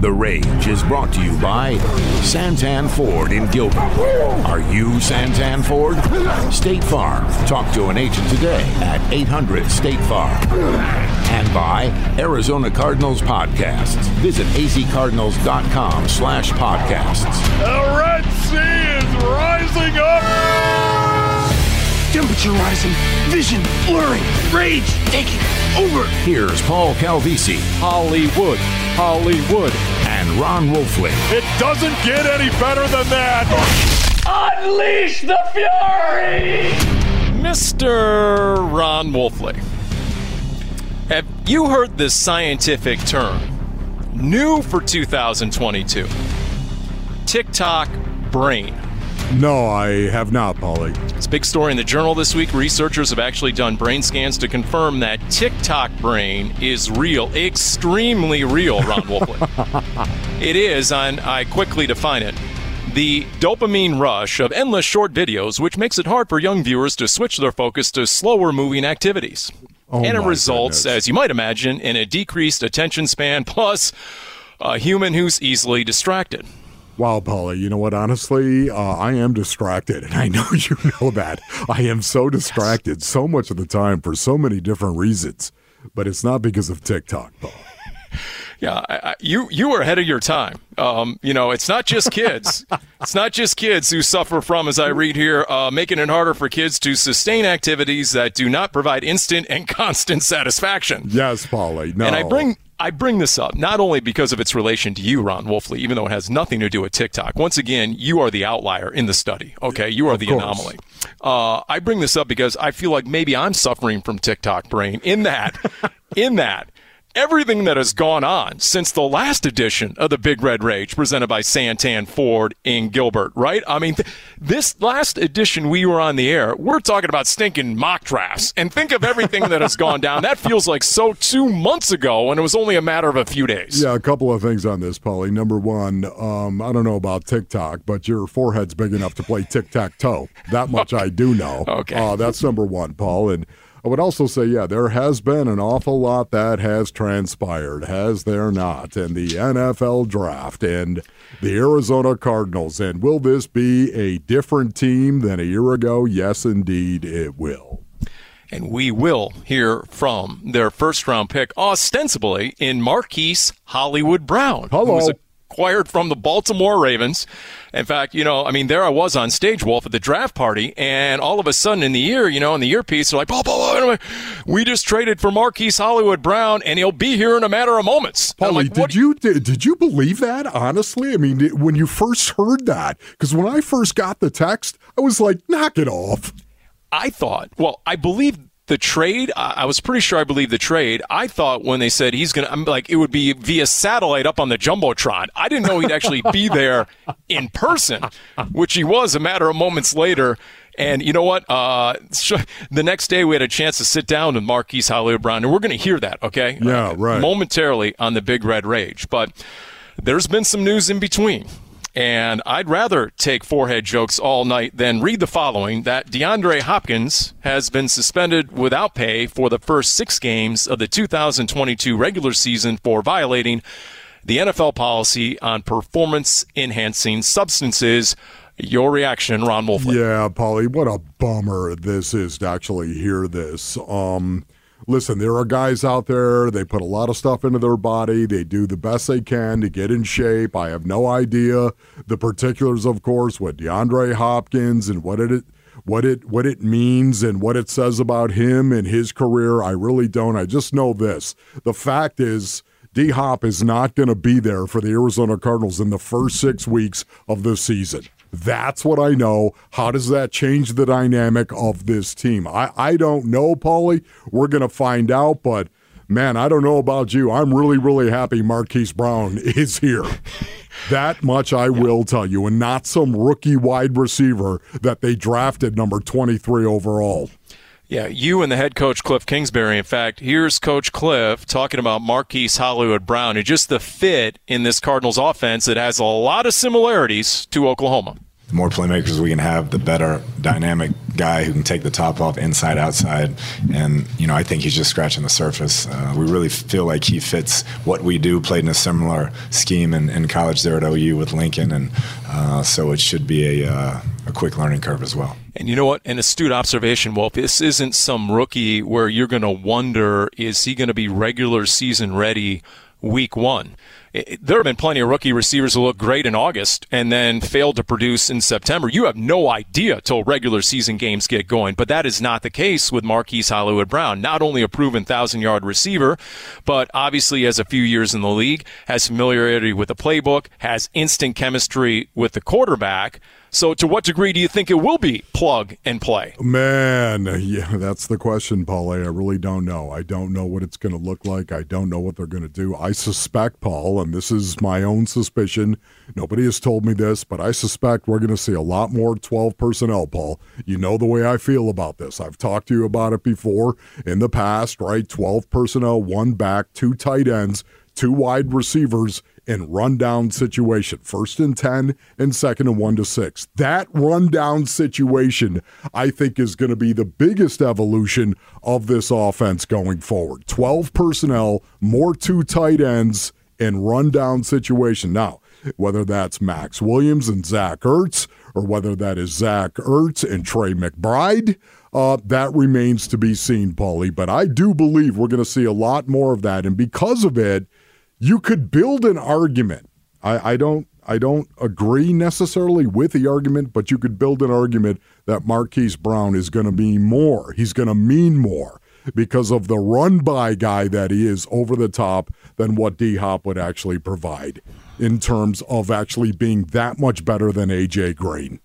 The Rage is brought to you by Santan Ford in Gilbert. Are you Santan Ford? State Farm. Talk to an agent today at 800 State Farm. And by Arizona Cardinals Podcasts. Visit azcardinals.com slash podcasts. The Red Sea is rising up. Temperature rising, vision blurring, rage taking over. Here's Paul Calvisi Hollywood. Hollywood. and Ron Wolfley. It doesn't get any better than that. Unleash the fury! Mr. Ron Wolfley. Have you heard this scientific term? New for 2022. TikTok brain. No, I have not, Paulie. It's a big story in the journal this week. Researchers have actually done brain scans to confirm that TikTok brain is real, extremely real, Ron Wolfley. it is, and I quickly define it. The dopamine rush of endless short videos, which makes it hard for young viewers to switch their focus to slower moving activities. Oh and it results, goodness. as you might imagine, in a decreased attention span plus a human who's easily distracted. Wow, Paulie, you know what? Honestly, uh, I am distracted, and I know you know that. I am so distracted so much of the time for so many different reasons, but it's not because of TikTok, Paul. Yeah, I, I, you you are ahead of your time. Um, you know, it's not just kids. it's not just kids who suffer from, as I read here, uh, making it harder for kids to sustain activities that do not provide instant and constant satisfaction. Yes, Polly. No. And I bring I bring this up not only because of its relation to you, Ron Wolfley, even though it has nothing to do with TikTok. Once again, you are the outlier in the study. Okay, you are the course. anomaly. Uh, I bring this up because I feel like maybe I'm suffering from TikTok brain. In that, in that. Everything that has gone on since the last edition of the Big Red Rage presented by Santan Ford in Gilbert, right? I mean, th- this last edition we were on the air, we're talking about stinking mock drafts. And think of everything that has gone down. That feels like so two months ago, and it was only a matter of a few days. Yeah, a couple of things on this, Paulie. Number one, um, I don't know about TikTok, but your forehead's big enough to play tic tac toe. That much I do know. Okay. Uh, that's number one, Paul. And I would also say, yeah, there has been an awful lot that has transpired, has there not? And the NFL draft and the Arizona Cardinals. And will this be a different team than a year ago? Yes, indeed, it will. And we will hear from their first round pick, ostensibly in Marquise Hollywood Brown. Hello. Acquired from the Baltimore Ravens. In fact, you know, I mean, there I was on stage, Wolf, at the draft party, and all of a sudden in the ear, you know, in the earpiece, they're like, we just traded for Marquise Hollywood Brown, and he'll be here in a matter of moments. Paulie, like, did you did, did you believe that? Honestly, I mean, did- when you first heard that, because when I first got the text, I was like, "Knock it off." I thought, well, I believe the trade. I I was pretty sure I believed the trade. I thought when they said he's going to, I'm like, it would be via satellite up on the Jumbotron. I didn't know he'd actually be there in person, which he was a matter of moments later. And you know what? Uh, the next day we had a chance to sit down with Marquise Hollywood Brown, and we're going to hear that, okay? Yeah, Uh, right. Momentarily on the Big Red Rage. But there's been some news in between. And I'd rather take forehead jokes all night than read the following that DeAndre Hopkins has been suspended without pay for the first six games of the 2022 regular season for violating the NFL policy on performance enhancing substances. Your reaction, Ron Wolfley. Yeah, Polly, what a bummer this is to actually hear this. Um, listen, there are guys out there, they put a lot of stuff into their body. They do the best they can to get in shape. I have no idea the particulars, of course, with DeAndre Hopkins and what it what it what it means and what it says about him and his career. I really don't. I just know this. The fact is D Hop is not going to be there for the Arizona Cardinals in the first six weeks of the season. That's what I know. How does that change the dynamic of this team? I, I don't know, Paulie. We're going to find out, but man, I don't know about you. I'm really, really happy Marquise Brown is here. That much I will tell you, and not some rookie wide receiver that they drafted number 23 overall. Yeah, you and the head coach Cliff Kingsbury. In fact, here's Coach Cliff talking about Marquise Hollywood Brown and just the fit in this Cardinals offense that has a lot of similarities to Oklahoma the more playmakers we can have, the better dynamic guy who can take the top off inside, outside. And, you know, I think he's just scratching the surface. Uh, we really feel like he fits what we do, played in a similar scheme in, in college there at OU with Lincoln. And uh, so it should be a, uh, a quick learning curve as well. And you know what? An astute observation. Well, this isn't some rookie where you're going to wonder, is he going to be regular season ready week one? there have been plenty of rookie receivers who look great in August and then failed to produce in September. You have no idea till regular season games get going, but that is not the case with Marquise Hollywood Brown. Not only a proven thousand yard receiver, but obviously has a few years in the league, has familiarity with the playbook, has instant chemistry with the quarterback. So, to what degree do you think it will be plug and play? Man, yeah, that's the question, Paul. I really don't know. I don't know what it's going to look like. I don't know what they're going to do. I suspect, Paul, and this is my own suspicion. Nobody has told me this, but I suspect we're going to see a lot more 12 personnel, Paul. You know the way I feel about this. I've talked to you about it before in the past, right? 12 personnel, one back, two tight ends, two wide receivers in rundown situation. First and 10 and second and 1 to 6. That rundown situation, I think, is going to be the biggest evolution of this offense going forward. 12 personnel, more two tight ends in rundown situation. Now, whether that's Maxx Williams and Zach Ertz, or whether that is Zach Ertz and Trey McBride, uh, that remains to be seen, Paulie. But I do believe we're going to see a lot more of that. And because of it, you could build an argument. I, I don't I don't agree necessarily with the argument, but you could build an argument that Marquise Brown is going to be more. He's going to mean more because of the run by guy that he is over the top than what D Hop would actually provide in terms of actually being that much better than AJ Green.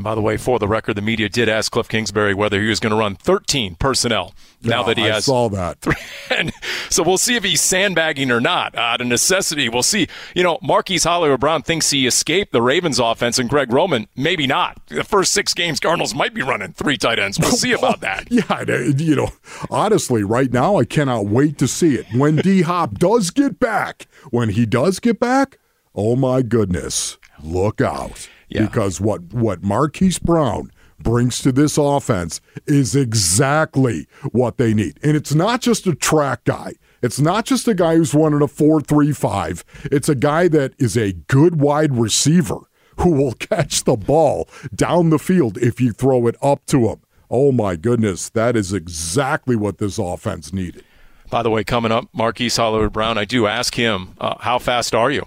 Yeah. And by the way, for the record, the media did ask Cliff Kingsbury whether he was going to run 13 personnel now that he I has. saw that. Three, and so we'll see if he's sandbagging or not. Uh, out of necessity, we'll see. You know, Marquise Hollywood Brown thinks he escaped the Ravens offense, and Greg Roman maybe not. The first six games, Cardinals might be running three tight ends. We'll see about that. yeah, uh, you know, honestly, right now, I cannot wait to see it. When D Hop does get back, when he does get back, oh my goodness, look out. Yeah. Because what, what Marquise Brown brings to this offense is exactly what they need. And it's not just a track guy. It's not just a guy who's running a 4-3-5. It's a guy that is a good wide receiver who will catch the ball down the field if you throw it up to him. Oh my goodness, that is exactly what this offense needed. By the way, coming up, Marquise Hollywood Brown, I do ask him, uh, how fast are you?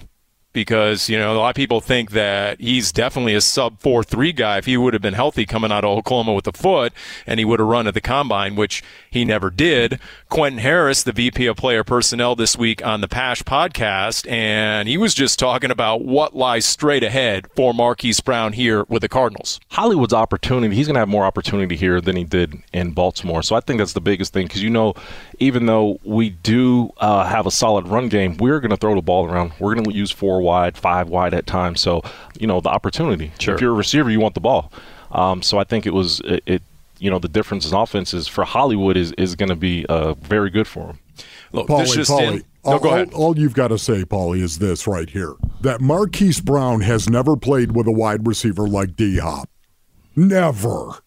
Because you know a lot of people think that he's definitely a sub four three guy. If he would have been healthy coming out of Oklahoma with the foot, and he would have run at the combine, which he never did. Quentin Harris, the VP of Player Personnel, this week on the Pasch podcast, and he was just talking about what lies straight ahead for Marquise Brown here with the Cardinals. Hollywood's opportunity. He's going to have more opportunity here than he did in Baltimore. So I think that's the biggest thing because you know, even though we do uh, have a solid run game, we're going to throw the ball around. We're going to use four wide, five wide at times. So, you know, the opportunity. Sure. If you're a receiver, you want the ball. Um, so I think it was it, it, You know, the difference in offenses for Hollywood is is going to be uh, very good for him. Look, Paulie, this just Paulie, in, all, no, all, all, you've got to say, Paulie, is this right here: that Marquise Brown has never played with a wide receiver like D Hop. Never.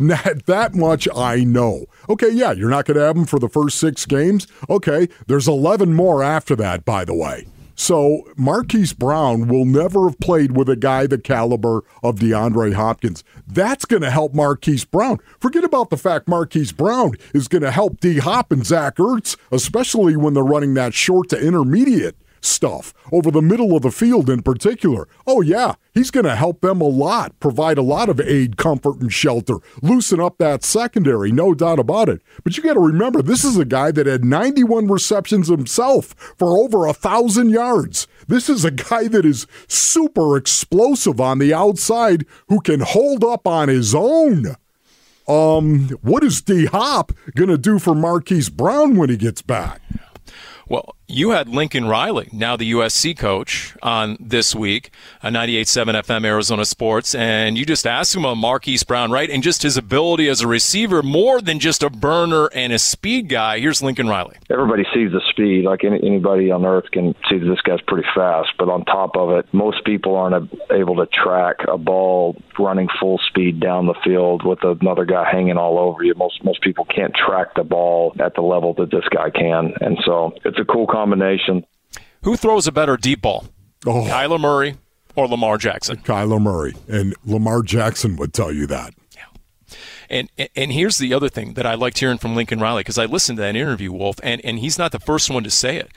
Not that much I know. Okay, yeah, you're not going to have him for the first six games. Okay, there's 11 more after that, by the way. So Marquise Brown will never have played with a guy the caliber of DeAndre Hopkins. That's going to help Marquise Brown. Forget about the fact Marquise Brown is going to help D Hop and Zach Ertz, especially when they're running that short to intermediate stuff over the middle of the field in particular. Oh, yeah, he's going to help them a lot, provide a lot of aid, comfort, and shelter, loosen up that secondary, no doubt about it. But you got to remember, this is a guy that had 91 receptions himself for over a thousand yards. This is a guy that is super explosive on the outside who can hold up on his own. Um, what is D Hop going to do for Marquise Brown when he gets back? Well, you had Lincoln Riley, now the USC coach, on this week uh, on 98.7 FM Arizona Sports, and you just asked him about Marquise Brown, right? And just his ability as a receiver, more than just a burner and a speed guy. Here's Lincoln Riley. Everybody sees the speed, like any, anybody on earth can see that this guy's pretty fast. But on top of it, most people aren't able to track a ball running full speed down the field with another guy hanging all over you. Most most people can't track the ball at the level that this guy can, and so it's a cool combination. Who throws a better deep ball? Oh. Kyler Murray or Lamar Jackson? Kyler Murray. And Lamar Jackson would tell you that. And and here's the other thing that I liked hearing from Lincoln Riley because I listened to that interview, Wolf, and, and he's not the first one to say it.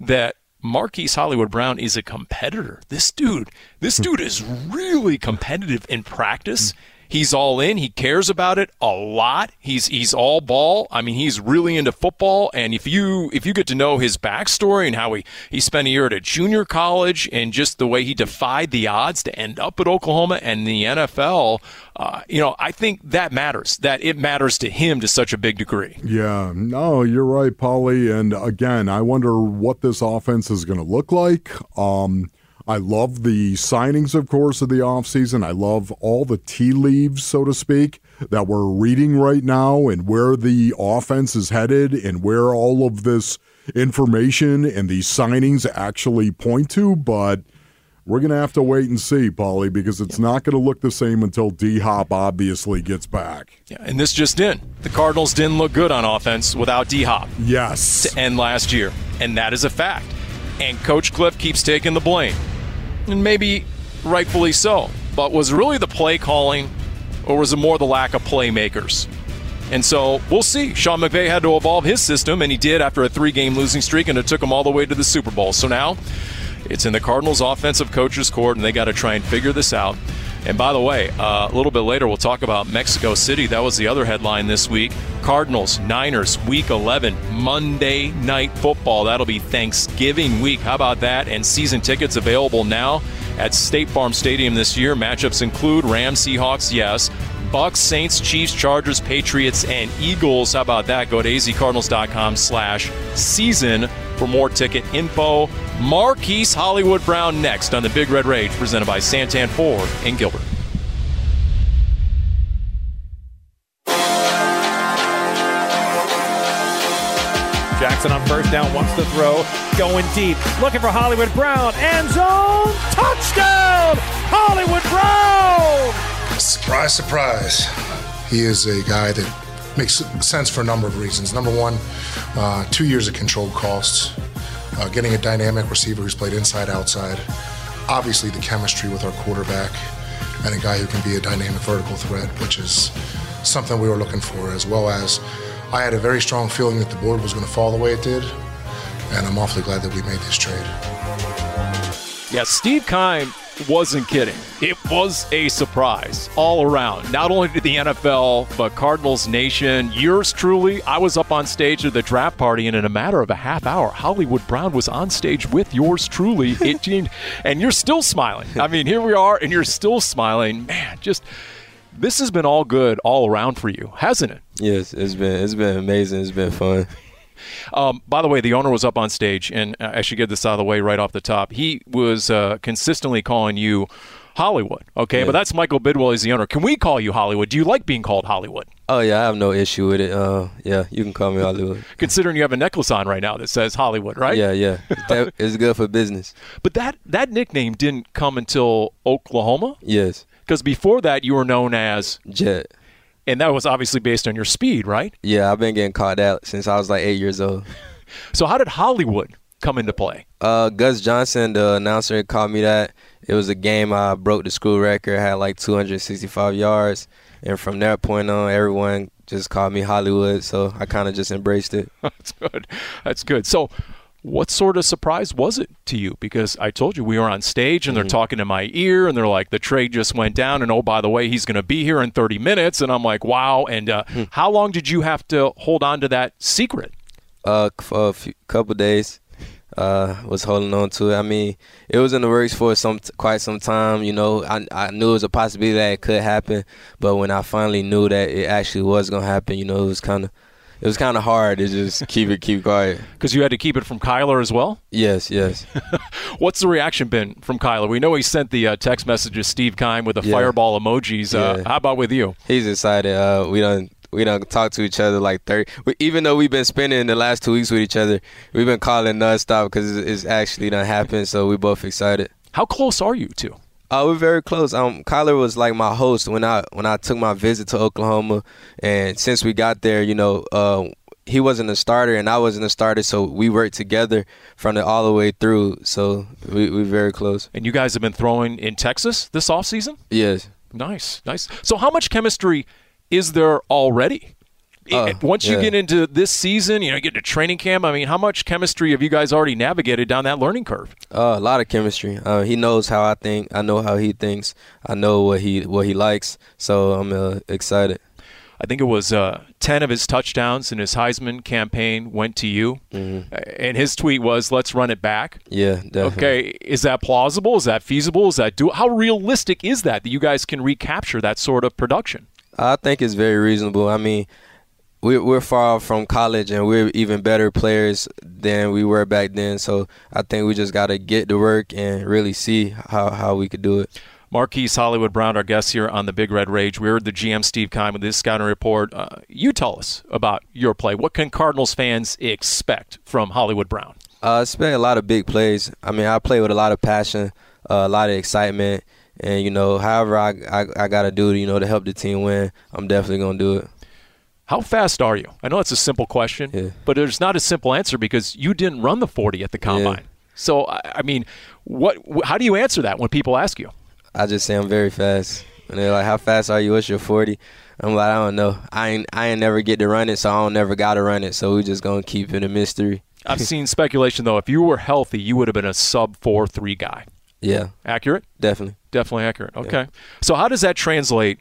That Marquise Hollywood Brown is a competitor. This dude, this dude is really competitive in practice. Mm. He's all in. He cares about it a lot. He's he's all ball. I mean, he's really into football. And if you if you get to know his backstory and how he he spent a year at a junior college and just the way he defied the odds to end up at Oklahoma and the NFL, uh, you know, I think that matters. That it matters to him to such a big degree. Yeah, no, you're right, Paulie. And again, I wonder what this offense is going to look like. Um, I love the signings, of course, of the offseason. I love all the tea leaves, so to speak, that we're reading right now and where the offense is headed and where all of this information and these signings actually point to. But we're going to have to wait and see, Paulie, because it's not going to look the same until D Hop obviously gets back. Yeah, and this just in. The Cardinals didn't look good on offense without D Hop Yes. to end last year. And that is a fact. And Coach Cliff keeps taking the blame. And maybe rightfully so. But was really the play calling or was it more the lack of playmakers? And so we'll see. Sean McVay had to evolve his system, and he did after a three game losing streak, and it took him all the way to the Super Bowl. So now it's in the Cardinals' offensive coaches' court, and they got to try and figure this out. And by the way, uh, a little bit later, we'll talk about Mexico City. That was the other headline this week. Cardinals, Niners, Week 11, Monday Night Football. That'll be Thanksgiving week. How about that? And season tickets available now at State Farm Stadium this year. Matchups include Rams, Seahawks, yes. Bucks, Saints, Chiefs, Chargers, Patriots, and Eagles. How about that? Go to azcardinals.com slash season for more ticket info. Marquise Hollywood Brown next on the Big Red Rage, presented by Santan Ford in Gilbert. Jackson on first down, wants to throw, going deep, looking for Hollywood Brown, end zone, touchdown, Hollywood Brown! Surprise, surprise. He is a guy that makes sense for a number of reasons. Number one, uh, two years of controlled costs, uh, getting a dynamic receiver who's played inside, outside. Obviously, the chemistry with our quarterback, and a guy who can be a dynamic vertical threat, which is something we were looking for, as well as I had a very strong feeling that the board was going to fall the way it did, and I'm awfully glad that we made this trade. Yeah, Steve Keim wasn't kidding. It was a surprise all around. Not only to the NFL, but Cardinals Nation. Yours truly. I was up on stage at the draft party, and in a matter of a half hour, Hollywood Brown was on stage with yours truly. It, and you're still smiling. I mean, here we are, and you're still smiling. Man, just this has been all good all around for you, hasn't it? Yes, it's been it's been amazing. It's been fun. Um, by the way, the owner was up on stage, and I should get this out of the way right off the top. He was uh, consistently calling you Hollywood, okay? Yeah. But that's Michael Bidwill. He's the owner. Can we call you Hollywood? Do you like being called Hollywood? Oh yeah, I have no issue with it. Uh, yeah, you can call me Hollywood. Considering you have a necklace on right now that says Hollywood, right? Yeah, yeah, that, it's good for business. But that that nickname didn't come until Oklahoma, Yes, because before that you were known as, Jet. And that was obviously based on your speed, right? Yeah, I've been getting called out since I was like eight years old. So how did Hollywood come into play? Uh, Gus Johnson, the announcer, called me that. It was a game I broke the school record, had like 265 yards, and from that point on, everyone just called me Hollywood. So I kind of just embraced it. That's good. That's good. So, what sort of surprise was it to you? Because I told you we were on stage and they're talking in my ear and they're like, the trade just went down, and oh, by the way, he's going to be here in 30 minutes. And I'm like, wow. And uh, how long did you have to hold on to that secret? Uh, for a few, couple days, uh, was holding on to it. I mean, it was in the works for some quite some time. You know, I I knew it was a possibility that it could happen, but when I finally knew that it actually was gonna happen, you know, it was kind of it was kind of hard to just keep it keep quiet. Because you had to keep it from Kyler as well. Yes, yes. What's the reaction been from Kyler? We know he sent the uh, text message to Steve Keim with the Yeah. fireball emojis. Uh, Yeah. How about with you? He's excited. Uh, we don't we don't talk to each other like thirty. We, even though we've been spending the last two weeks with each other, we've been calling nonstop because it's, it's actually done happened. So we both excited. How close are you two? Uh, we're very close. Um, Kyler was like my host when I when I took my visit to Oklahoma, and since we got there, you know, uh, he wasn't a starter and I wasn't a starter, so we worked together from the all the way through. So we we very close. And you guys have been throwing in Texas this offseason? Yes. Nice, nice. So how much chemistry is there already? Uh, Once you yeah. get into this season, you know, get to training camp. I mean, how much chemistry have you guys already navigated down that learning curve? Uh, a lot of chemistry. Uh, he knows how I think. I know how he thinks. I know what he what he likes. So I'm uh, excited. I think it was uh, 10 of his touchdowns in his Heisman campaign went to you. And his tweet was, let's run it back. Yeah, definitely. Okay, is that plausible? Is that feasible? Is that do? How realistic is that that you guys can recapture that sort of production? I think it's very reasonable. I mean, we're we're far from college, and we're even better players than we were back then. So I think we just got to get to work and really see how how we could do it. Marquise Hollywood Brown, our guest here on the Big Red Rage. We heard the GM Steve Keim with this scouting report. Uh, you tell us about your play. What can Cardinals fans expect from Hollywood Brown? Uh, expect a lot of big plays. I mean, I play with a lot of passion, uh, a lot of excitement, and you know, however I I, I got to do you know, to help the team win, I'm definitely gonna do it. How fast are you? I know it's a simple question, but there's not a simple answer because you didn't run the 40 at the combine. So, I mean, what? How do you answer that when people ask you? I just say I'm very fast. And they're like, "How fast are you? What's your 40?" I'm like, "I don't know. I ain't I ain't never get to run it, so I don't never got to run it. So we just gonna keep it a mystery." I've seen speculation though. If you were healthy, you would have been a sub four three guy. Yeah, Accurate? definitely. Definitely accurate. Okay. So how does that translate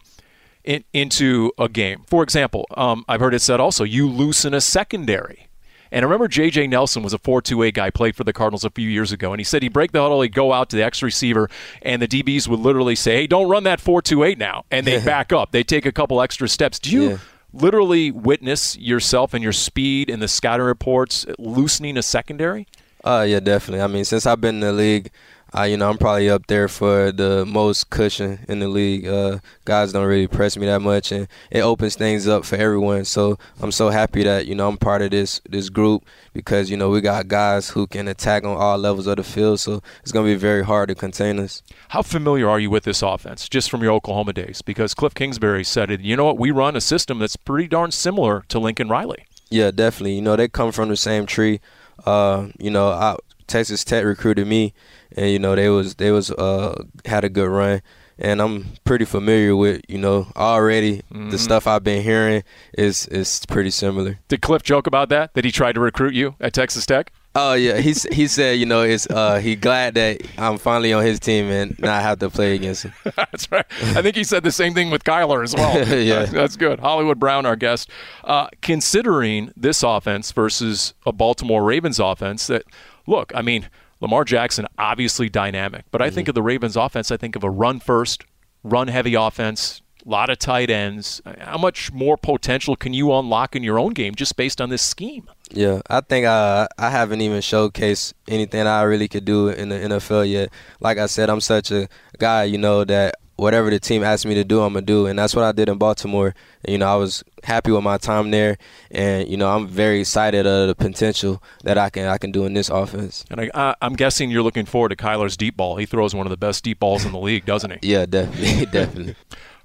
in, into a game? For example, um, I've heard it said also you loosen a secondary. And I remember J.J. Nelson was a 4-2-8 guy, played for the Cardinals a few years ago, and he said he'd break the huddle, he'd go out to the X receiver, and the DBs would literally say, "Hey, don't run that 4-2-8 now," and they back up. They take a couple extra steps. Do you Yeah. literally witness yourself and your speed in the scouting reports loosening a secondary? Uh, yeah, definitely. I mean, since I've been in the league, uh, you know, I'm probably up there for the most cushion in the league. Uh, guys don't really press me that much, and it opens things up for everyone. So I'm so happy that you know I'm part of this this group because you know we got guys who can attack on all levels of the field. So it's gonna be very hard to contain us. How familiar are you with this offense, just from your Oklahoma days? Because Cliff Kingsbury said it. You know what? We run a system that's pretty darn similar to Lincoln Riley. Yeah, definitely. You know, they come from the same tree. Uh, you know, I, Texas Tech recruited me, and you know they was they was uh had a good run, and I'm pretty familiar with you know already the stuff I've been hearing is is pretty similar. Did Cliff joke about that? That he tried to recruit you at Texas Tech? Oh yeah, he's he said you know it's uh he glad that I'm finally on his team and not have to play against him. That's right. I think he said the same thing with Kyler as well. Yeah. That's good. Hollywood Brown, our guest. Uh, considering this offense versus a Baltimore Ravens offense, that, look, I mean, Lamar Jackson, obviously dynamic, but I think mm-hmm. of the Ravens offense, I think of a run first, run heavy offense, a lot of tight ends. How much more potential can you unlock in your own game just based on this scheme? Yeah, I think I I haven't even showcased anything I really could do in the NFL yet. Like I said, I'm such a guy, you know, that whatever the team asks me to do, I'm gonna do, and that's what I did in Baltimore. You know, I was happy with my time there, and you know, I'm very excited of the potential that I can I can do in this offense. And I, I, I'm guessing you're looking forward to Kyler's deep ball. He throws one of the best deep balls in the league, doesn't he? Yeah, definitely, definitely.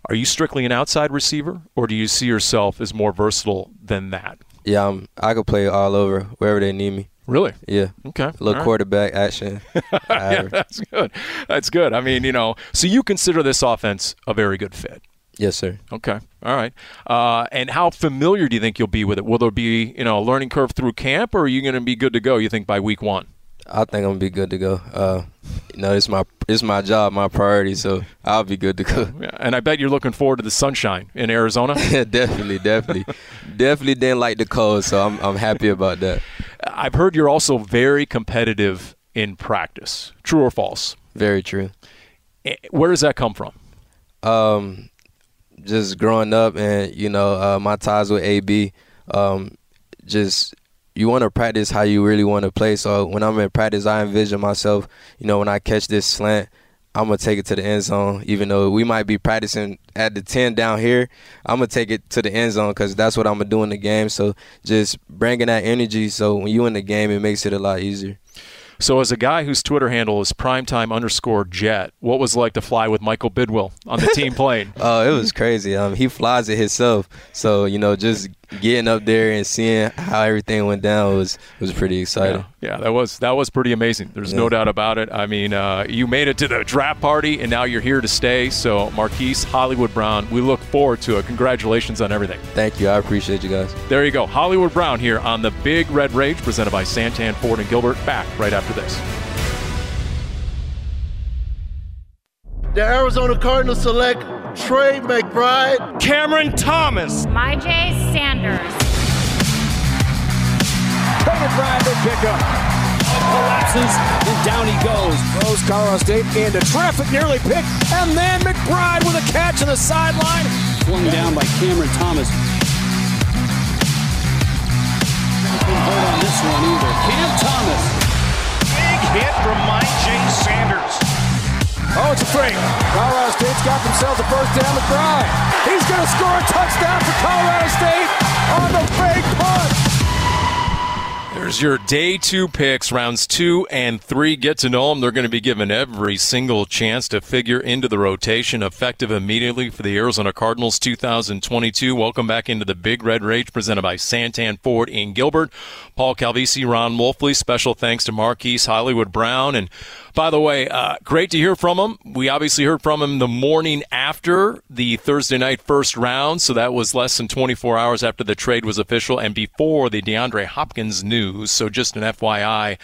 Are you strictly an outside receiver, or do you see yourself as more versatile than that? Yeah, I'm, I could play all over wherever they need me. Really? Yeah. Okay. A little All right. quarterback action. yeah, that's good. That's good. I mean, you know, so you consider this offense a very good fit. yes, sir. Okay. All right. Uh, and how familiar do you think you'll be with it? Will there be, you know, a learning curve through camp, or are you going to be good to go? You think by week one? I think I'm gonna be good to go. Uh, you know, it's my it's my job, my priority, so I'll be good to go. Yeah, and I bet you're looking forward to the sunshine in Arizona. Yeah, definitely, definitely, definitely didn't like the cold, so I'm I'm happy about that. I've heard you're also very competitive in practice. True or false? Very true. Eh, Where does that come from? Um, just growing up and you know uh, my ties with AB, um, just you want to practice how you really want to play. So when I'm in practice, I envision myself, you know, when I catch this slant, I'm gonna take it to the end zone. Even though we might be practicing at the 10 down here, I'm gonna take it to the end zone because that's what I'm gonna do in the game. So just bringing that energy. So when you in the game, it makes it a lot easier. So, as a guy whose Twitter handle is primetime underscore jet, what was it like to fly with Michael Bidwill on the team plane? oh, it was crazy. Um, he flies it himself. So, you know, just getting up there and seeing how everything went down was was pretty exciting. Yeah, yeah that was that was pretty amazing. There's yeah. no doubt about it. I mean, uh, you made it to the draft party, and now you're here to stay. So, Marquise Hollywood Brown, we look forward to it. Congratulations on everything. Thank you. I appreciate you guys. There you go, Hollywood Brown here on the Big Red Rage, presented by Santan Ford and Gilbert. Back right after this. The Arizona Cardinals select Trey McBride, Cameron Thomas, Myjai Sanders. Trey McBride, the pickup. Collapses and down he goes. Throws Colorado State into traffic, nearly picked, and then McBride with a catch on the sideline. Flung down by Cameron Thomas. Couldn't hold on this one either. Cam Thomas. Big hit from Myjai Sanders. Oh, it's a fake. Colorado State's got themselves a first down to drive. He's going to score a touchdown for Colorado State on the fake punt. There's your day two picks, rounds two and three. Get to know them. They're going to be given every single chance to figure into the rotation, effective immediately for the Arizona Cardinals 2022. Welcome back into the Big Red Rage, presented by Santan Ford in Gilbert. Paul Calvisi, Ron Wolfley. Special thanks to Marquise Hollywood Brown and by the way, uh, great to hear from him. We obviously heard from him the morning after the Thursday night first round, so that was less than 24 hours after the trade was official and before the DeAndre Hopkins news. So just an FYI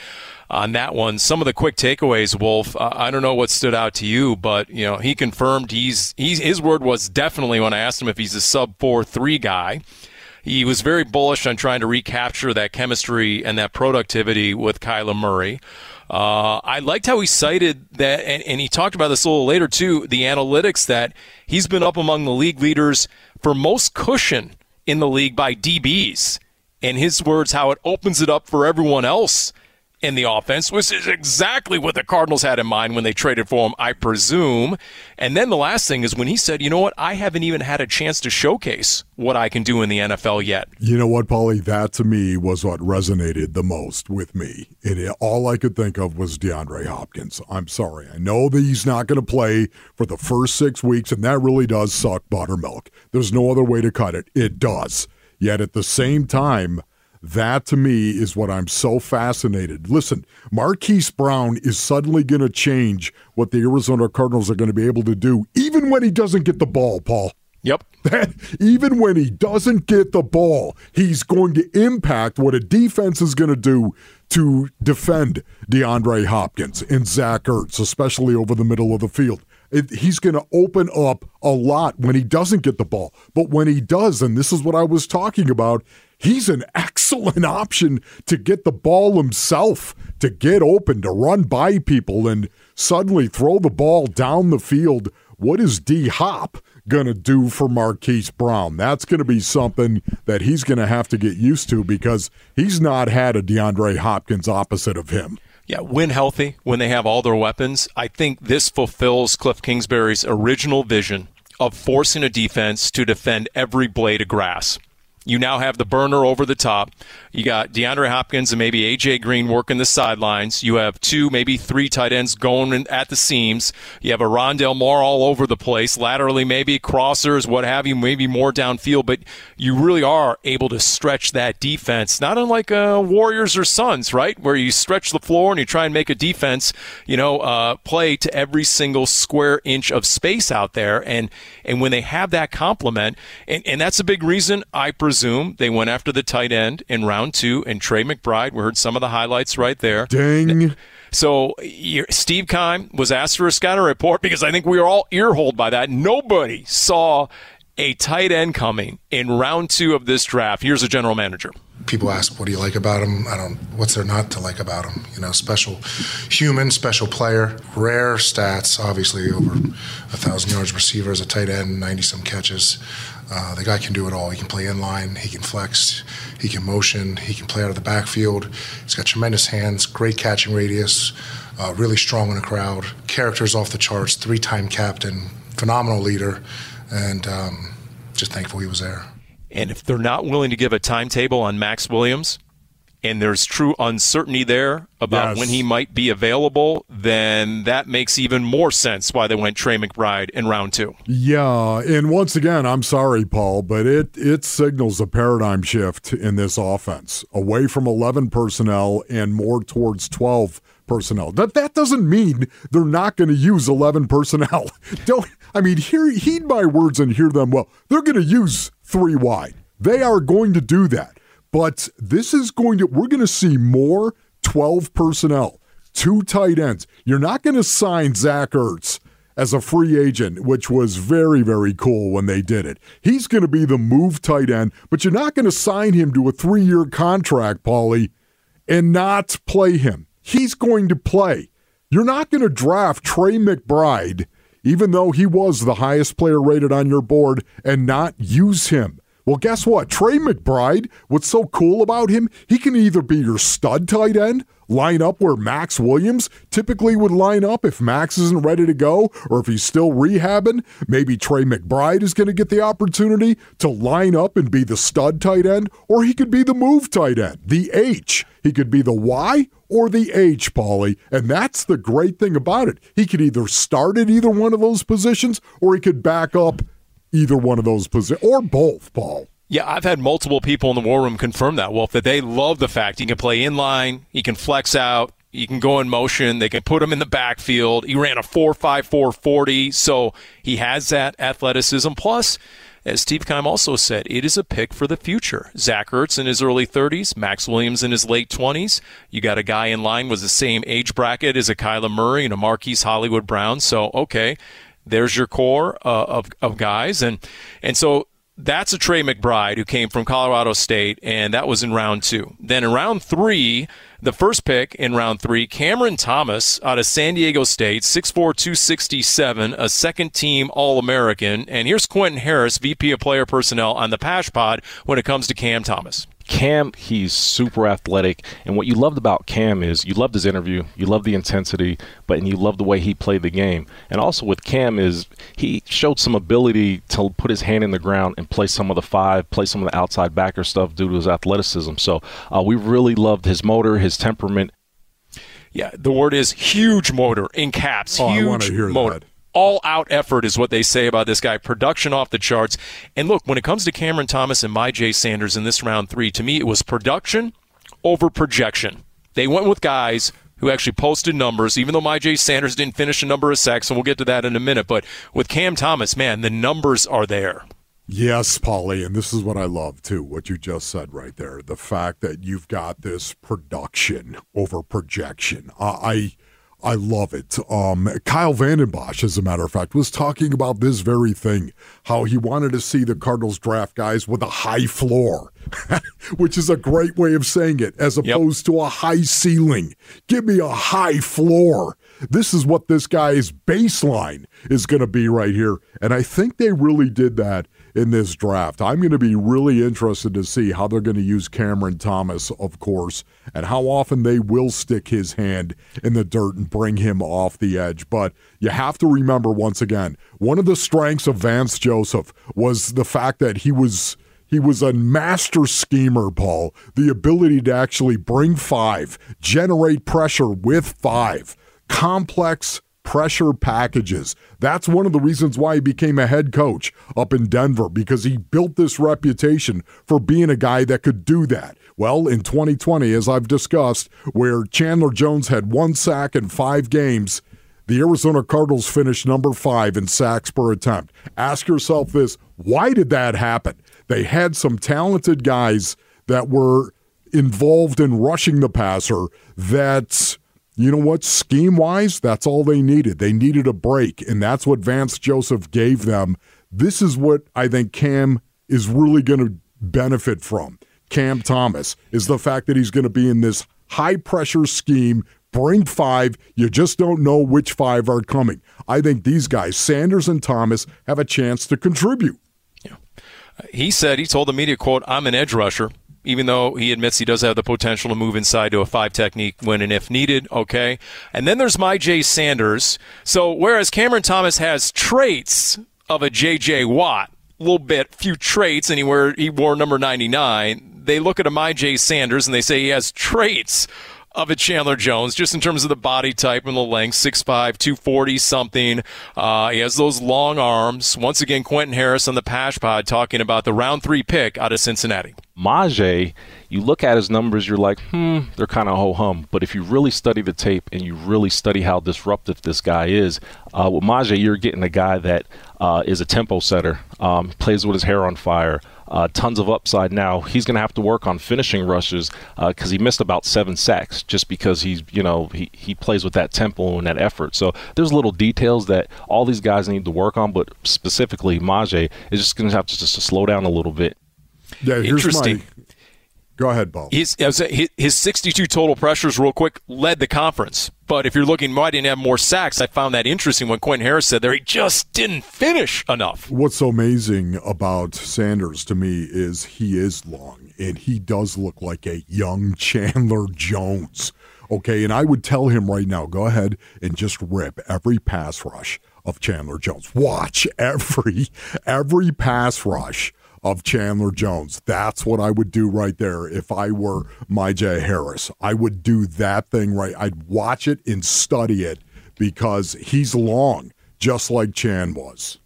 on that one. Some of the quick takeaways, Wolf. Uh, I don't know what stood out to you, but you know he confirmed he's, he's his word was definitely when I asked him if he's a sub four three guy. He was very bullish on trying to recapture that chemistry and that productivity with Kyler Murray. Uh, I liked how he cited that, and, and he talked about this a little later too. The analytics that he's been up among the league leaders for most cushion in the league by DBs. And his words, how it opens it up for everyone else in the offense, which is exactly what the Cardinals had in mind when they traded for him, I presume. And then the last thing is when he said, you know what, I haven't even had a chance to showcase what I can do in the NFL yet. You know what, Paulie? That to me was what resonated the most with me. And all I could think of was DeAndre Hopkins. I'm sorry. I know that he's not going to play for the first six weeks, and that really does suck buttermilk. There's no other way to cut it. It does. Yet at the same time, that to me is what I'm so fascinated. Listen, Marquise Brown is suddenly going to change what the Arizona Cardinals are going to be able to do, even when he doesn't get the ball, Paul. Yep. That even when he doesn't get the ball, he's going to impact what a defense is going to do to defend DeAndre Hopkins and Zach Ertz, especially over the middle of the field. It, he's going to open up a lot when he doesn't get the ball. But when he does, and this is what I was talking about, he's an excellent option to get the ball himself, to get open, to run by people, and suddenly throw the ball down the field. What is D Hop going to do for Marquise Brown? That's going to be something that he's going to have to get used to because he's not had a DeAndre Hopkins opposite of him. Yeah, when healthy, when they have all their weapons, I think this fulfills Cliff Kingsbury's original vision of forcing a defense to defend every blade of grass. You now have the burner over the top. You got DeAndre Hopkins and maybe AJ Green working the sidelines. You have two, maybe three tight ends going at the seams. You have a Rondale Moore all over the place, laterally, maybe crossers, what have you, maybe more downfield. But you really are able to stretch that defense, not unlike uh, Warriors or Suns, right? Where you stretch the floor and you try and make a defense, you know, uh, play to every single square inch of space out there. And and when they have that complement, and, and that's a big reason I presume presume they went after the tight end in round two, and Trey McBride. We heard some of the highlights right there. Dang. So Steve Keim was asked for a scouting report because I think we were all earholed by that. Nobody saw a tight end coming in round two of this draft. Here's the general manager. people ask, "What do you like about him?" I don't. What's there not to like about him? You know, special human, special player, rare stats. Obviously, over a thousand yards receiver as a tight end, ninety some catches. Uh, the guy can do it all. He can play in line. He can flex. He can motion. He can play out of the backfield. He's got tremendous hands. Great catching radius. Uh, really strong in the crowd. Characters off the charts. Three-time captain. Phenomenal leader. And um, just thankful he was there. And if they're not willing to give a timetable on Maxx Williams, and there's true uncertainty there about Yes. when he might be available, then that makes even more sense why they went Trey McBride in round two. Yeah, and once again, I'm sorry, Paul, but it it signals a paradigm shift in this offense, away from 11 personnel and more towards 12 personnel. That that doesn't mean they're not going to use 11 personnel. Don't I mean, hear heed my words and hear them well. They're going to use three wide. They are going to do that. But this is going to we're going to see more 12 personnel, two tight ends. You're not going to sign Zach Ertz as a free agent, which was very, very cool when they did it. He's going to be the move tight end, but you're not going to sign him to a three year contract, Paulie, and not play him. He's going to play. You're not going to draft Trey McBride, even though he was the highest player rated on your board, and not use him. Well, guess what? Trey McBride, what's so cool about him, he can either be your stud tight end, line up where Maxx Williams typically would line up if Maxx isn't ready to go, or if he's still rehabbing. Maybe Trey McBride is going to get the opportunity to line up and be the stud tight end, or he could be the move tight end, the H. He could be the Y or the H, Paulie. And that's the great thing about it. He could either start at either one of those positions, or he could back up either one of those positions, or both, Paul. Yeah, I've had multiple people in the war room confirm that, Wolf, that they love the fact he can play in line, he can flex out, he can go in motion, they can put him in the backfield. He ran a 4.54 40, so he has that athleticism. Plus, as Steve Keim also said, it is a pick for the future. Zach Ertz in his early 30s, Maxx Williams in his late 20s. You got a guy in line with the same age bracket as a Kyler Murray and a Marquise Hollywood Brown. So, okay, there's your core uh, of, of guys. And, and so that's a Trey McBride who came from Colorado State, and that was in round two. Then in round three, the first pick in round three, Cameron Thomas out of San Diego State, 6'4, 267, a second team All American. And here's Quentin Harris, VP of Player Personnel on the Pasch Pod when it comes to Cam Thomas. Cam, he's super athletic, and what you loved about Cam is you loved his interview, you loved the intensity, but and you loved the way he played the game. And also with Cam is he showed some ability to put his hand in the ground and play some of the five, play some of the outside backer stuff due to his athleticism. So uh, we really loved his motor, his temperament. Yeah, the word is huge motor in caps. Oh, I huge wanna hear motor. that. All out effort is what they say about this guy. Production off the charts. And look, when it comes to Cameron Thomas and Myjai Sanders in this round three, to me it was production over projection. They went with guys who actually posted numbers, even though Myjai Sanders didn't finish a number of sacks, and we'll get to that in a minute. But with Cam Thomas, man, the numbers are there. Yes, Polly, and this is what I love too, what you just said right there. The fact that you've got this production over projection. I I, I love it. Um, Kyle Vanden Bosch, as a matter of fact, was talking about this very thing, how he wanted to see the Cardinals draft guys with a high floor, which is a great way of saying it, as opposed to a high ceiling. Give me a high floor. This is what this guy's baseline is going to be right here. And I think they really did that in this draft. I'm going to be really interested to see how they're going to use Cameron Thomas, of course, and how often they will stick his hand in the dirt and bring him off the edge. But you have to remember once again, one of the strengths of Vance Joseph was the fact that he was he was a master schemer, Paul. The ability to actually bring five, generate pressure with five, complex pressure packages. That's one of the reasons why he became a head coach up in Denver because he built this reputation for being a guy that could do that. Well, in 2020, as I've discussed, where Chandler Jones had one sack in five games, the Arizona Cardinals finished number five in sacks per attempt. Ask yourself this why did that happen? They had some talented guys that were involved in rushing the passer that you know what? Scheme wise, that's all they needed. They needed a break, and that's what Vance Joseph gave them. This is what I think Cam is really going to benefit from. Cam Thomas is the fact that he's going to be in this high pressure scheme. Bring five. You just don't know which five are coming. I think these guys, Sanders and Thomas, have a chance to contribute. Yeah. Uh, he said, he told the media, quote, I'm an edge rusher even though he admits he does have the potential to move inside to a five technique when and if needed. Okay. And then there's Myjai Sanders. So whereas Cameron Thomas has traits of a JJ Watt, a little bit, few traits, and he, wear, he wore number 99, they look at a Myjai Sanders and they say he has traits of a Chandler Jones, just in terms of the body type and the length, 6'5", 240 something. Uh, he has those long arms. Once again, Quentin Harris on the Pasch Pod talking about the round three pick out of Cincinnati. Myjai, you look at his numbers, you're like, hmm, they're kind of ho hum. But if you really study the tape and you really study how disruptive this guy is, uh, with Myjai, you're getting a guy that uh, is a tempo setter, um, plays with his hair on fire, uh, tons of upside. Now he's going to have to work on finishing rushes because uh, he missed about seven sacks just because he's you know he, he plays with that tempo and that effort. So there's little details that all these guys need to work on, but specifically Myjai is just going to have to just to slow down a little bit. Yeah, here's my Go ahead, Paul. His, his 62 total pressures, real quick, led the conference. But if you're looking, why didn't have more sacks? I found that interesting when Quentin Harris said there he just didn't finish enough. What's so amazing about Sanders to me is he is long and he does look like a young Chandler Jones. Okay, and I would tell him right now, go ahead and just rip every pass rush of Chandler Jones. Watch every every pass rush of Chandler Jones. That's what I would do right there if I were Myjai Harris. I would do that thing right. I'd watch it and study it because he's long, just like Chan was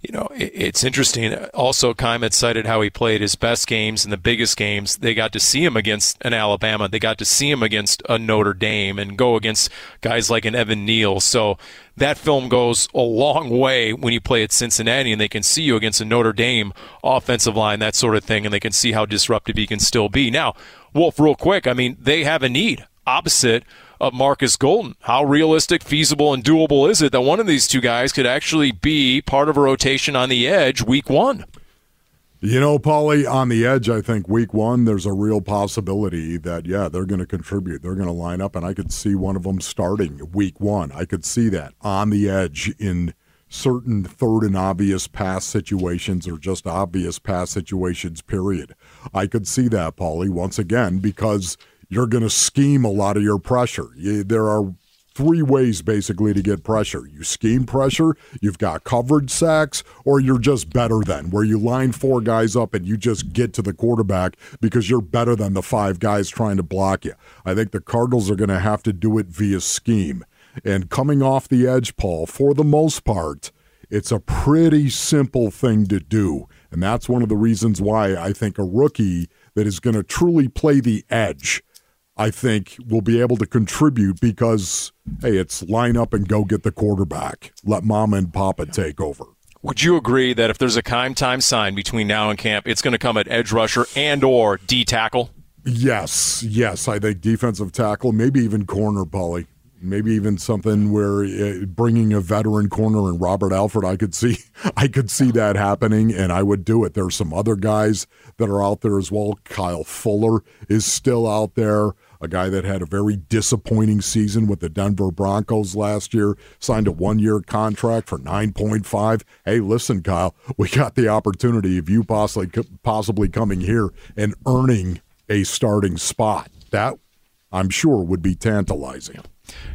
you know, it's interesting. Also, had cited how he played his best games and the biggest games. They got to see him against an Alabama. They got to see him against a Notre Dame and go against guys like an Evan Neal. So that film goes a long way when you play at Cincinnati and they can see you against a Notre Dame offensive line, that sort of thing, and they can see how disruptive he can still be. Now, Wolf, real quick, I mean, they have a need opposite of Marcus Golden. How realistic, feasible, and doable is it that one of these two guys could actually be part of a rotation on the edge week one? You know, Paulie, on the edge, I think week one, there's a real possibility that, yeah, they're going to contribute. They're going to line up, and I could see one of them starting week one. I could see that on the edge in certain third and obvious pass situations or just obvious pass situations, period. I could see that, Paulie, once again, because you're going to scheme a lot of your pressure. You, there are three ways basically to get pressure. You scheme pressure, you've got coverage sacks, or you're just better than, where you line four guys up and you just get to the quarterback because you're better than the five guys trying to block you. I think the Cardinals are going to have to do it via scheme. And coming off the edge, Paul, for the most part, it's a pretty simple thing to do. And that's one of the reasons why I think a rookie that is going to truly play the edge I think will be able to contribute because, hey, it's line up and go get the quarterback. Let mama and papa take over. Would you agree that if there's a Keim time sign between now and camp, it's going to come at edge rusher and or D tackle? Yes, yes. I think defensive tackle, maybe even corner, Polly. Maybe even something where uh, bringing a veteran corner and Robert Alford, I could see, I could see that happening, and I would do it. There's some other guys that are out there as well. Kyle Fuller is still out there a guy that had a very disappointing season with the Denver Broncos last year, signed a one year contract for 9.5. Hey, listen, Kyle, we got the opportunity of you possibly, possibly coming here and earning a starting spot. That, I'm sure, would be tantalizing.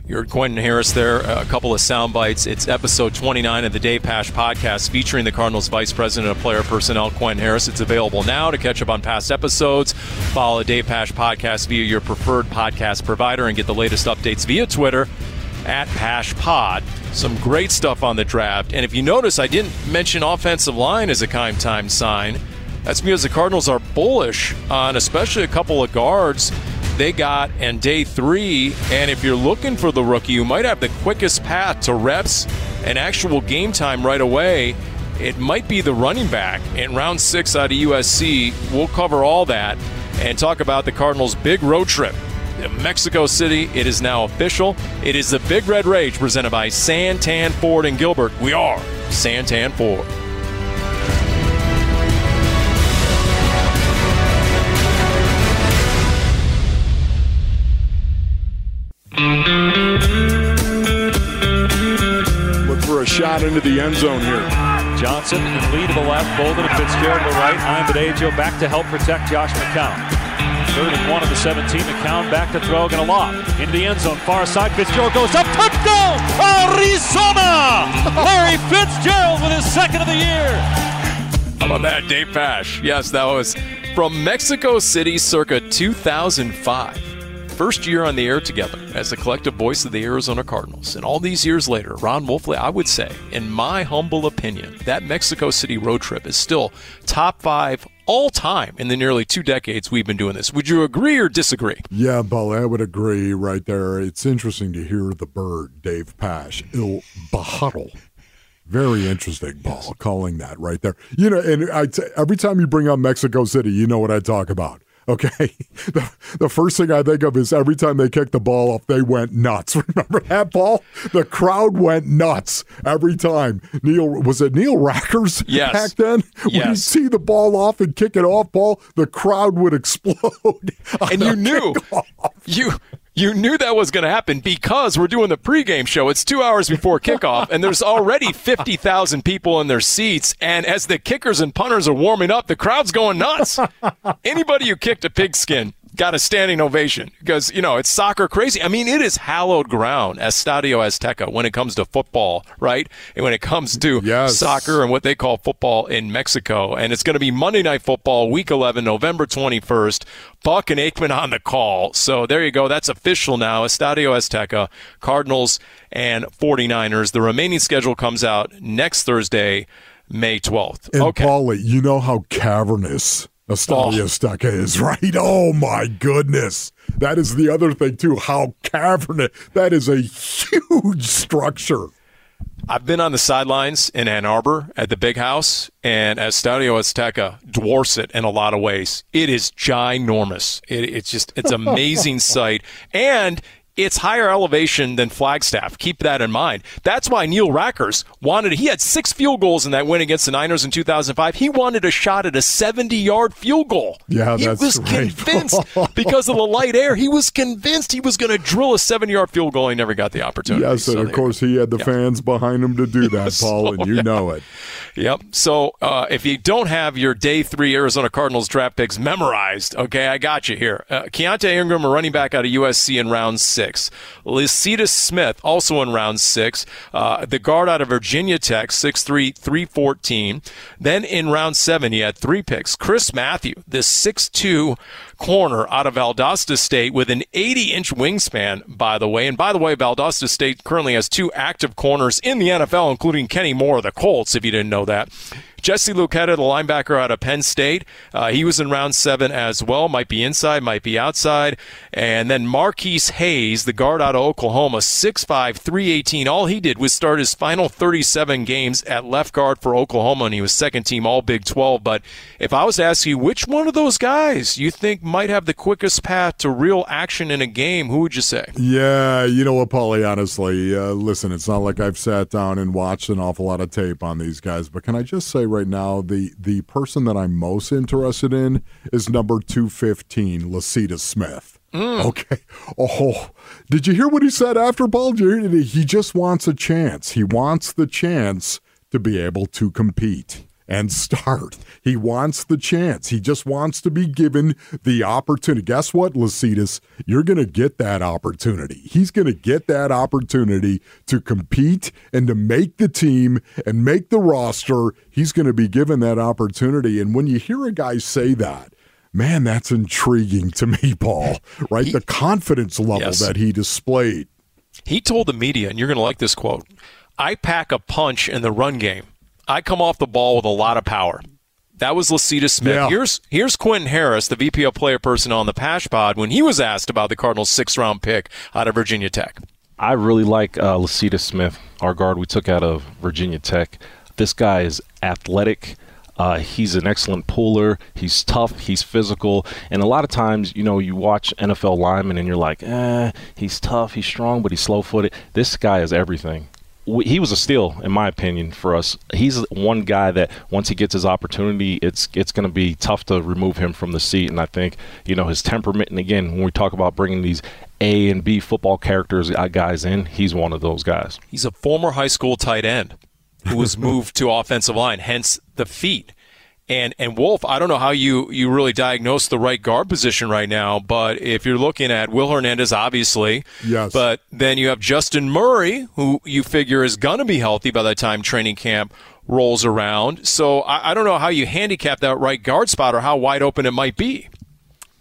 You heard Quentin Harris there, a couple of sound bites. It's episode 29 of the Dave Pasch podcast featuring the Cardinals Vice President of Player Personnel, Quentin Harris. It's available now to catch up on past episodes. Follow the Dave Pasch podcast via your preferred podcast provider and get the latest updates via Twitter at Pasch Pod. Some great stuff on the draft. And if you notice, I didn't mention offensive line as a Keim time sign. That's because the Cardinals are bullish on especially a couple of guards they got in day three. And if you're looking for the rookie who might have the quickest path to reps and actual game time right away, it might be the running back in round six out of USC. We'll cover all that and talk about the Cardinals' big road trip. Mexico City, it is now official. It is the Big Red Rage presented by Santan Ford and Gilbert. We are Santan Ford. Shot into the end zone here. Johnson in lead to the left, Boldin and Fitzgerald to the right. Ayanbadejo back to help protect Josh McCown. Third and one of the 17. McCown back to throw, gonna lob into the end zone, far side. Fitzgerald goes up, touchdown, Arizona! Larry Fitzgerald with his second of the year. How about that, Dave Pasch? Yes, that was from Mexico City circa 2005. First year on the air together as the collective voice of the Arizona Cardinals. And all these years later, Ron Wolfley, I would say, in my humble opinion, that Mexico City road trip is still top five all time in the nearly two decades we've been doing this. Would you agree or disagree? Yeah, Paul, I would agree right there. It's interesting to hear the bird, Dave Pasch, Il Bajaro. Very interesting, Paul, calling that right there. You know, and I t- every time you bring up Mexico City, you know what I talk about. Okay. The, the first thing I think of is every time they kicked the ball off, they went nuts. Remember that, Paul? The crowd went nuts every time. Neil, was it Neil Rackers yes. back then? Yes. When you see the ball off and kick it off, Paul, the crowd would explode. And you knew. You you knew that was going to happen because we're doing the pregame show. It's two hours before kickoff, and there's already 50,000 people in their seats. And as the kickers and punters are warming up, the crowd's going nuts. Anybody who kicked a pigskin got a standing ovation because, you know, it's soccer crazy. I mean, it is hallowed ground, Estadio Azteca, when it comes to football, right? And when it comes to yes. soccer and what they call football in Mexico. And it's going to be Monday Night Football, week 11, November 21st. Buck and Aikman on the call. So there you go. That's official now. Estadio Azteca, Cardinals and 49ers. The remaining schedule comes out next Thursday, May 12th. And okay. Paulie, you know how cavernous Estadio oh. Azteca is, right? Oh my goodness. That is the other thing too. How cavernous. That is a huge structure. I've been on the sidelines in Ann Arbor at the big house, and Estadio Azteca dwarfs it in a lot of ways. It is ginormous. It, it's just, it's amazing sight. And it's higher elevation than Flagstaff. Keep that in mind. That's why Neil Rackers wanted, he had six field goals in that win against the Niners in 2005. He wanted a shot at a 70 yard field goal. Yeah, he was convinced because of the light air. He was convinced he was going to drill a seven yard field goal. He never got the opportunity. Yes, and of course he had the Yeah. fans behind him to do that, So, Paul, and you yeah. know it. Yep. So uh, if you don't have your day three Arizona Cardinals draft picks memorized, okay, I got you here. Uh, Keaontay Ingram, a running back out of USC in round six. Lecitus Smith, also in round six. Uh, the guard out of Virginia Tech, 6'3", 314. Then in round seven, he had three picks. Chris Matthew, this 6'2", corner out of Valdosta State with an 80-inch wingspan, by the way. And by the way, Valdosta State currently has two active corners in the NFL, including Kenny Moore of the Colts, if you didn't know that. Jesse Luketa, the linebacker out of Penn State, uh, he was in round seven as well. Might be inside, might be outside. And then Marquise Hayes, the guard out of Oklahoma, 6'5", 318. All he did was start his final 37 games at left guard for Oklahoma, and he was second team All Big 12. But if I was to ask you which one of those guys you think might have the quickest path to real action in a game, who would you say? Yeah, you know what, Paulie, honestly, uh, listen, it's not like I've sat down and watched an awful lot of tape on these guys, but can I just say right now, the, the person that I'm most interested in is number 215, Lecitus Smith. Mm. Okay. Oh, did you hear what he said after Paul? Did you hear- He just wants a chance. He wants the chance to be able to compete and start. He wants the chance. He just wants to be given the opportunity. Guess what, Lecitus? You're going to get that opportunity. He's going to get that opportunity to compete and to make the team and make the roster. He's going to be given that opportunity. And when you hear a guy say that, man, that's intriguing to me, Paul, right? the confidence level Yes. that he displayed. He told the media, and you're going to like this quote I pack a punch in the run game. I come off the ball with a lot of power. That was Lecitus Smith. Yeah. Here's here's Quentin Harris, the VP of player personnel on the Pasch Pod, when he was asked about the Cardinals' sixth round pick out of Virginia Tech. I really like uh, Lecitus Smith, our guard we took out of Virginia Tech. This guy is athletic. Uh, he's an excellent puller. He's tough. He's physical. And a lot of times, you know, you watch NFL linemen and you're like, eh, he's tough. He's strong, but he's slow footed. This guy is everything. He was a steal in my opinion for us. He's one guy that once he gets his opportunity, it's it's going to be tough to remove him from the seat. And I think you know his temperament. And again, when we talk about bringing these A and B football characters uh, guys in, he's one of those guys. He's a former high school tight end who was moved to offensive line, hence the feet. And and Wolf, I don't know how you you really diagnose the right guard position right now, but if you're looking at Will Hernandez, obviously, yes. But then you have Justin Murray, who you figure is going to be healthy by the time training camp rolls around. So I, I, don't know how you handicap that right guard spot or how wide open it might be.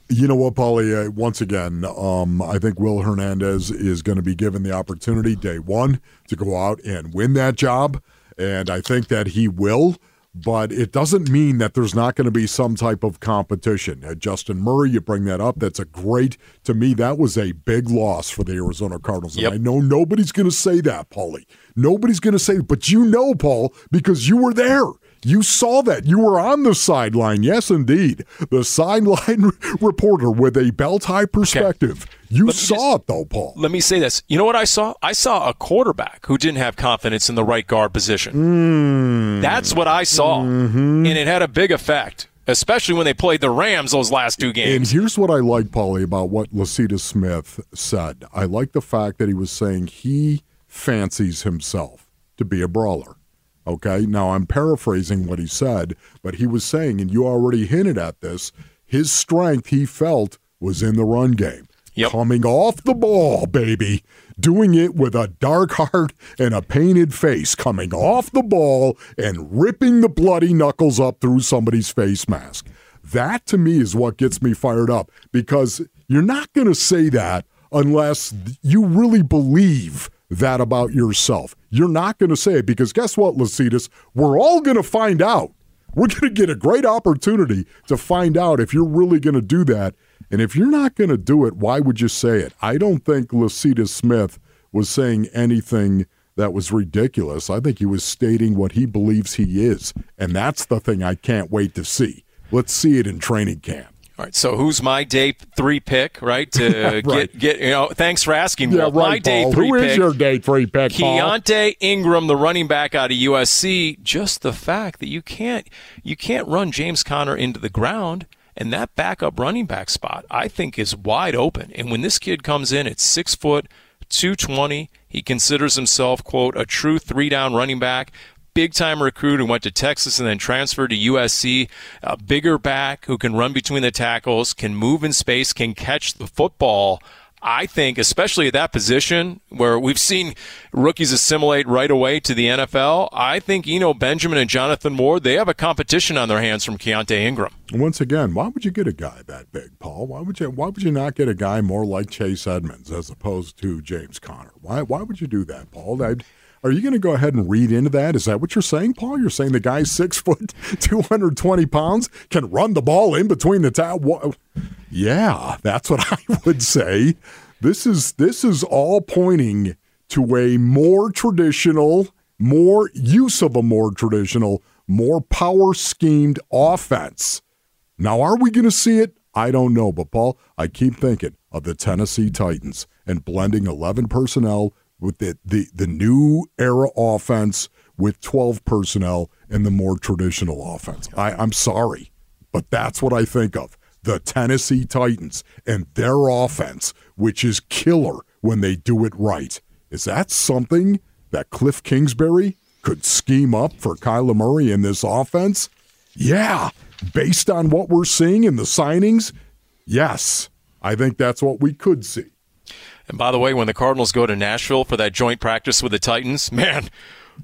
You know what, Paulie? Uh, once again, um, I think Will Hernandez is going to be given the opportunity day one to go out and win that job, and I think that he will but it doesn't mean that there's not going to be some type of competition. Uh, Justin Murray, you bring that up. That's a great, to me, that was a big loss for the Arizona Cardinals. Yep. I know nobody's going to say that, Paulie. Nobody's going to say, but you know, Paul, because you were there. You saw that. You were on the sideline. Yes, indeed. The sideline reporter with a belt high perspective. Okay. You saw just, it, though, Paul. Let me say this. You know what I saw? I saw a quarterback who didn't have confidence in the right guard position. Mm. That's what I saw. Mm-hmm. And it had a big effect, especially when they played the Rams those last two games. And here's what I like, Paulie, about what Lecitus Smith said. I like the fact that he was saying he fancies himself to be a brawler. Okay, now I'm paraphrasing what he said, but he was saying, and you already hinted at this, his strength he felt was in the run game. Yep. Coming off the ball, baby. Doing it with a dark heart and a painted face, coming off the ball and ripping the bloody knuckles up through somebody's face mask. That to me is what gets me fired up because you're not going to say that unless you really believe that about yourself. You're not going to say it because guess what, Lecitus? We're all going to find out. We're going to get a great opportunity to find out if you're really going to do that. And if you're not going to do it, why would you say it? I don't think Lecitus Smith was saying anything that was ridiculous. I think he was stating what he believes he is. And that's the thing I can't wait to see. Let's see it in training camp. All right, so who's my day three pick, right? To right. get get you know, thanks for asking. Yeah, right, my day Paul. three Who pick. is your day three pick, Paul? Ingram, the running back out of USC. Just the fact that you can't you can't run James Conner into the ground, and that backup running back spot, I think, is wide open. And when this kid comes in at six foot, two twenty, he considers himself quote a true three down running back big time recruit who went to Texas and then transferred to USC, a bigger back who can run between the tackles, can move in space, can catch the football. I think, especially at that position where we've seen rookies assimilate right away to the NFL, I think Eno Benjamin and Jonathan Ward, they have a competition on their hands from Keaontay Ingram. Once again, why would you get a guy that big, Paul? Why would you why would you not get a guy more like Chase Edmonds as opposed to James Conner? Why why would you do that, Paul? I'd, are you going to go ahead and read into that? Is that what you're saying, Paul? You're saying the guy's six foot, 220 pounds, can run the ball in between the tap? Yeah, that's what I would say. This is this is all pointing to a more traditional, more use of a more traditional, more power schemed offense. Now, are we going to see it? I don't know, but Paul, I keep thinking of the Tennessee Titans and blending 11 personnel with the, the, the new era offense with 12 personnel and the more traditional offense. I, I'm sorry, but that's what I think of. The Tennessee Titans and their offense, which is killer when they do it right. Is that something that Cliff Kingsbury could scheme up for Kyler Murray in this offense? Yeah, based on what we're seeing in the signings, yes, I think that's what we could see. And by the way, when the Cardinals go to Nashville for that joint practice with the Titans, man,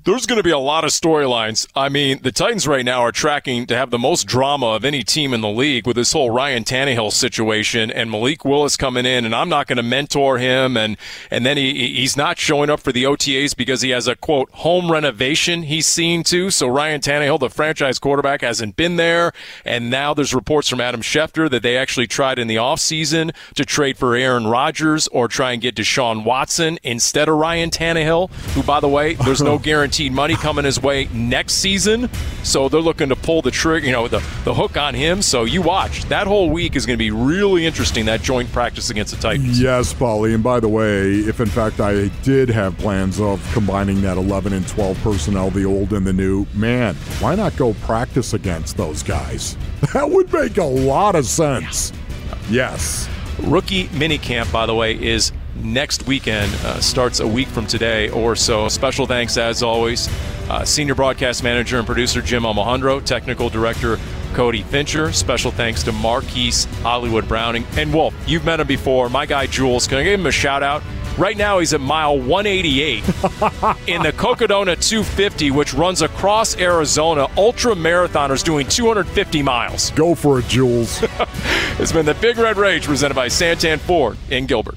there's going to be a lot of storylines. I mean, the Titans right now are tracking to have the most drama of any team in the league with this whole Ryan Tannehill situation and Malik Willis coming in, and I'm not going to mentor him, and and then he he's not showing up for the OTAs because he has a quote home renovation he's seen to. So Ryan Tannehill, the franchise quarterback, hasn't been there, and now there's reports from Adam Schefter that they actually tried in the offseason to trade for Aaron Rodgers or try and get Deshaun Watson instead of Ryan Tannehill, who by the way, there's no guarantee guaranteed money coming his way next season. So they're looking to pull the trigger, you know, the, the hook on him. So you watch. That whole week is going to be really interesting, that joint practice against the Titans. Yes, Polly. And by the way, if in fact I did have plans of combining that 11 and 12 personnel, the old and the new, man, why not go practice against those guys? That would make a lot of sense. Yes. Rookie minicamp, by the way, is next weekend. Uh, starts a week from today or so. Special thanks, as always, uh, Senior Broadcast Manager and Producer Jim Almohandro, Technical Director Cody Fincher. Special thanks to Marquise Hollywood Browning. And Wolf, you've met him before. My guy Jules, can I give him a shout out? Right now, he's at mile 188 in the Cocodona 250, which runs across Arizona. Ultra marathoners doing 250 miles. Go for it, Jules. it's been the Big Red Rage presented by Santan Ford in Gilbert.